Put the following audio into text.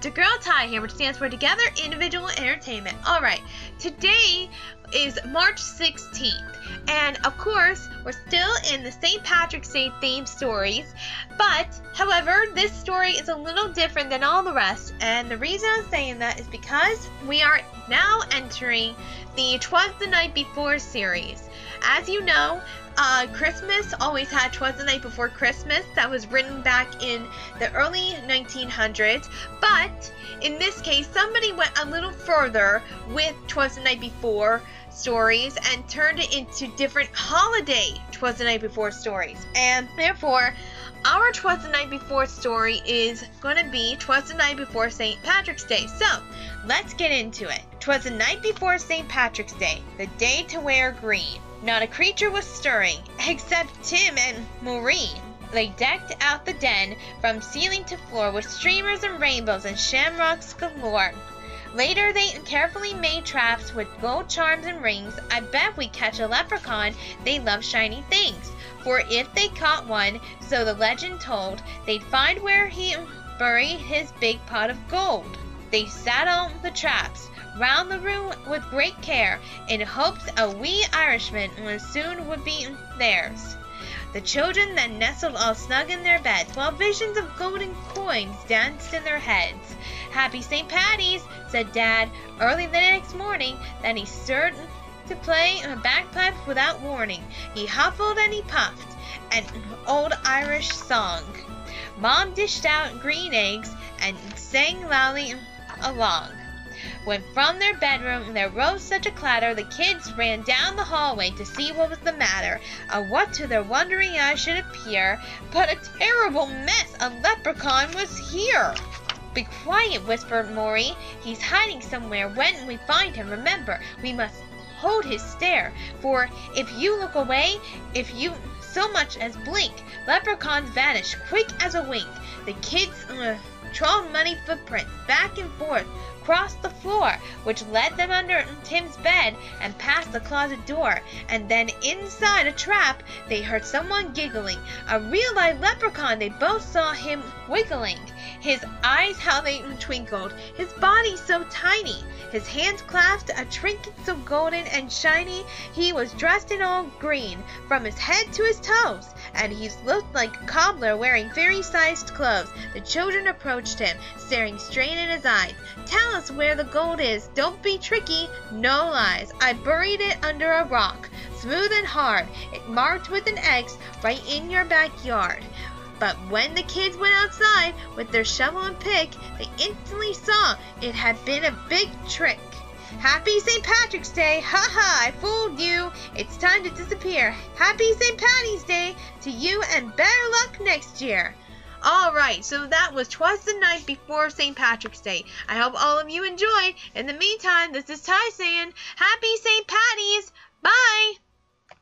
the girl Ty here, which stands for Together Individual Entertainment. Alright, today is March 16th, and of course, we're still in the St. Patrick's Day themed stories, but however, this story is a little different than all the rest, and the reason I'm saying that is because we are now entering the Twas the Night Before series. As you know, uh, Christmas always had Twas the Night Before Christmas that was written back in the early 1900s, but in this case, somebody went a little further with Twas the Night Before stories and turned it into different holiday Twas the Night Before stories. And therefore, our Twas the Night Before story is going to be Twas the Night Before St. Patrick's Day. So, let's get into it. Twas the night before St. Patrick's Day, the day to wear green. Not a creature was stirring, except Tim and Maureen. They decked out the den from ceiling to floor with streamers and rainbows and shamrocks galore. Later, they carefully made traps with gold charms and rings. I bet we catch a leprechaun. They love shiny things. For if they caught one, so the legend told, they'd find where he buried his big pot of gold. They sat on the traps round the room with great care, in hopes a wee Irishman soon would be theirs. The children then nestled all snug in their beds, while visions of golden coins danced in their heads. Happy St. Patty's, said Dad, early the next morning. Then he stirred to play on a bagpipe without warning. He huffled and he puffed, an old Irish song. Mom dished out green eggs and sang loudly along when from their bedroom there rose such a clatter the kids ran down the hallway to see what was the matter, and what to their wondering eyes should appear but a terrible mess a leprechaun was here. Be quiet, whispered Maury. He's hiding somewhere. When we find him, remember, we must hold his stare, for if you look away, if you so much as blink, leprechauns vanish quick as a wink. The kids uh, trod muddy footprints back and forth crossed the floor, which led them under Tim's bed and past the closet door, and then inside a trap they heard someone giggling. A real live leprechaun, they both saw him wiggling. His eyes, how they twinkled, his body so tiny, his hands clasped a trinket so golden and shiny. He was dressed in all green, from his head to his toes, and he looked like a cobbler wearing fairy sized clothes. The children approached him, staring straight in his eyes. Tell us where the gold is. Don't be tricky. No lies. I buried it under a rock, smooth and hard. It marked with an X right in your backyard. But when the kids went outside with their shovel and pick, they instantly saw it had been a big trick. Happy St. Patrick's Day! Ha ha! I fooled you! It's time to disappear. Happy St. Patty's Day to you and better luck next year! Alright, so that was Twas the Night Before St. Patrick's Day. I hope all of you enjoyed. In the meantime, this is Ty saying, Happy St. Patty's! Bye!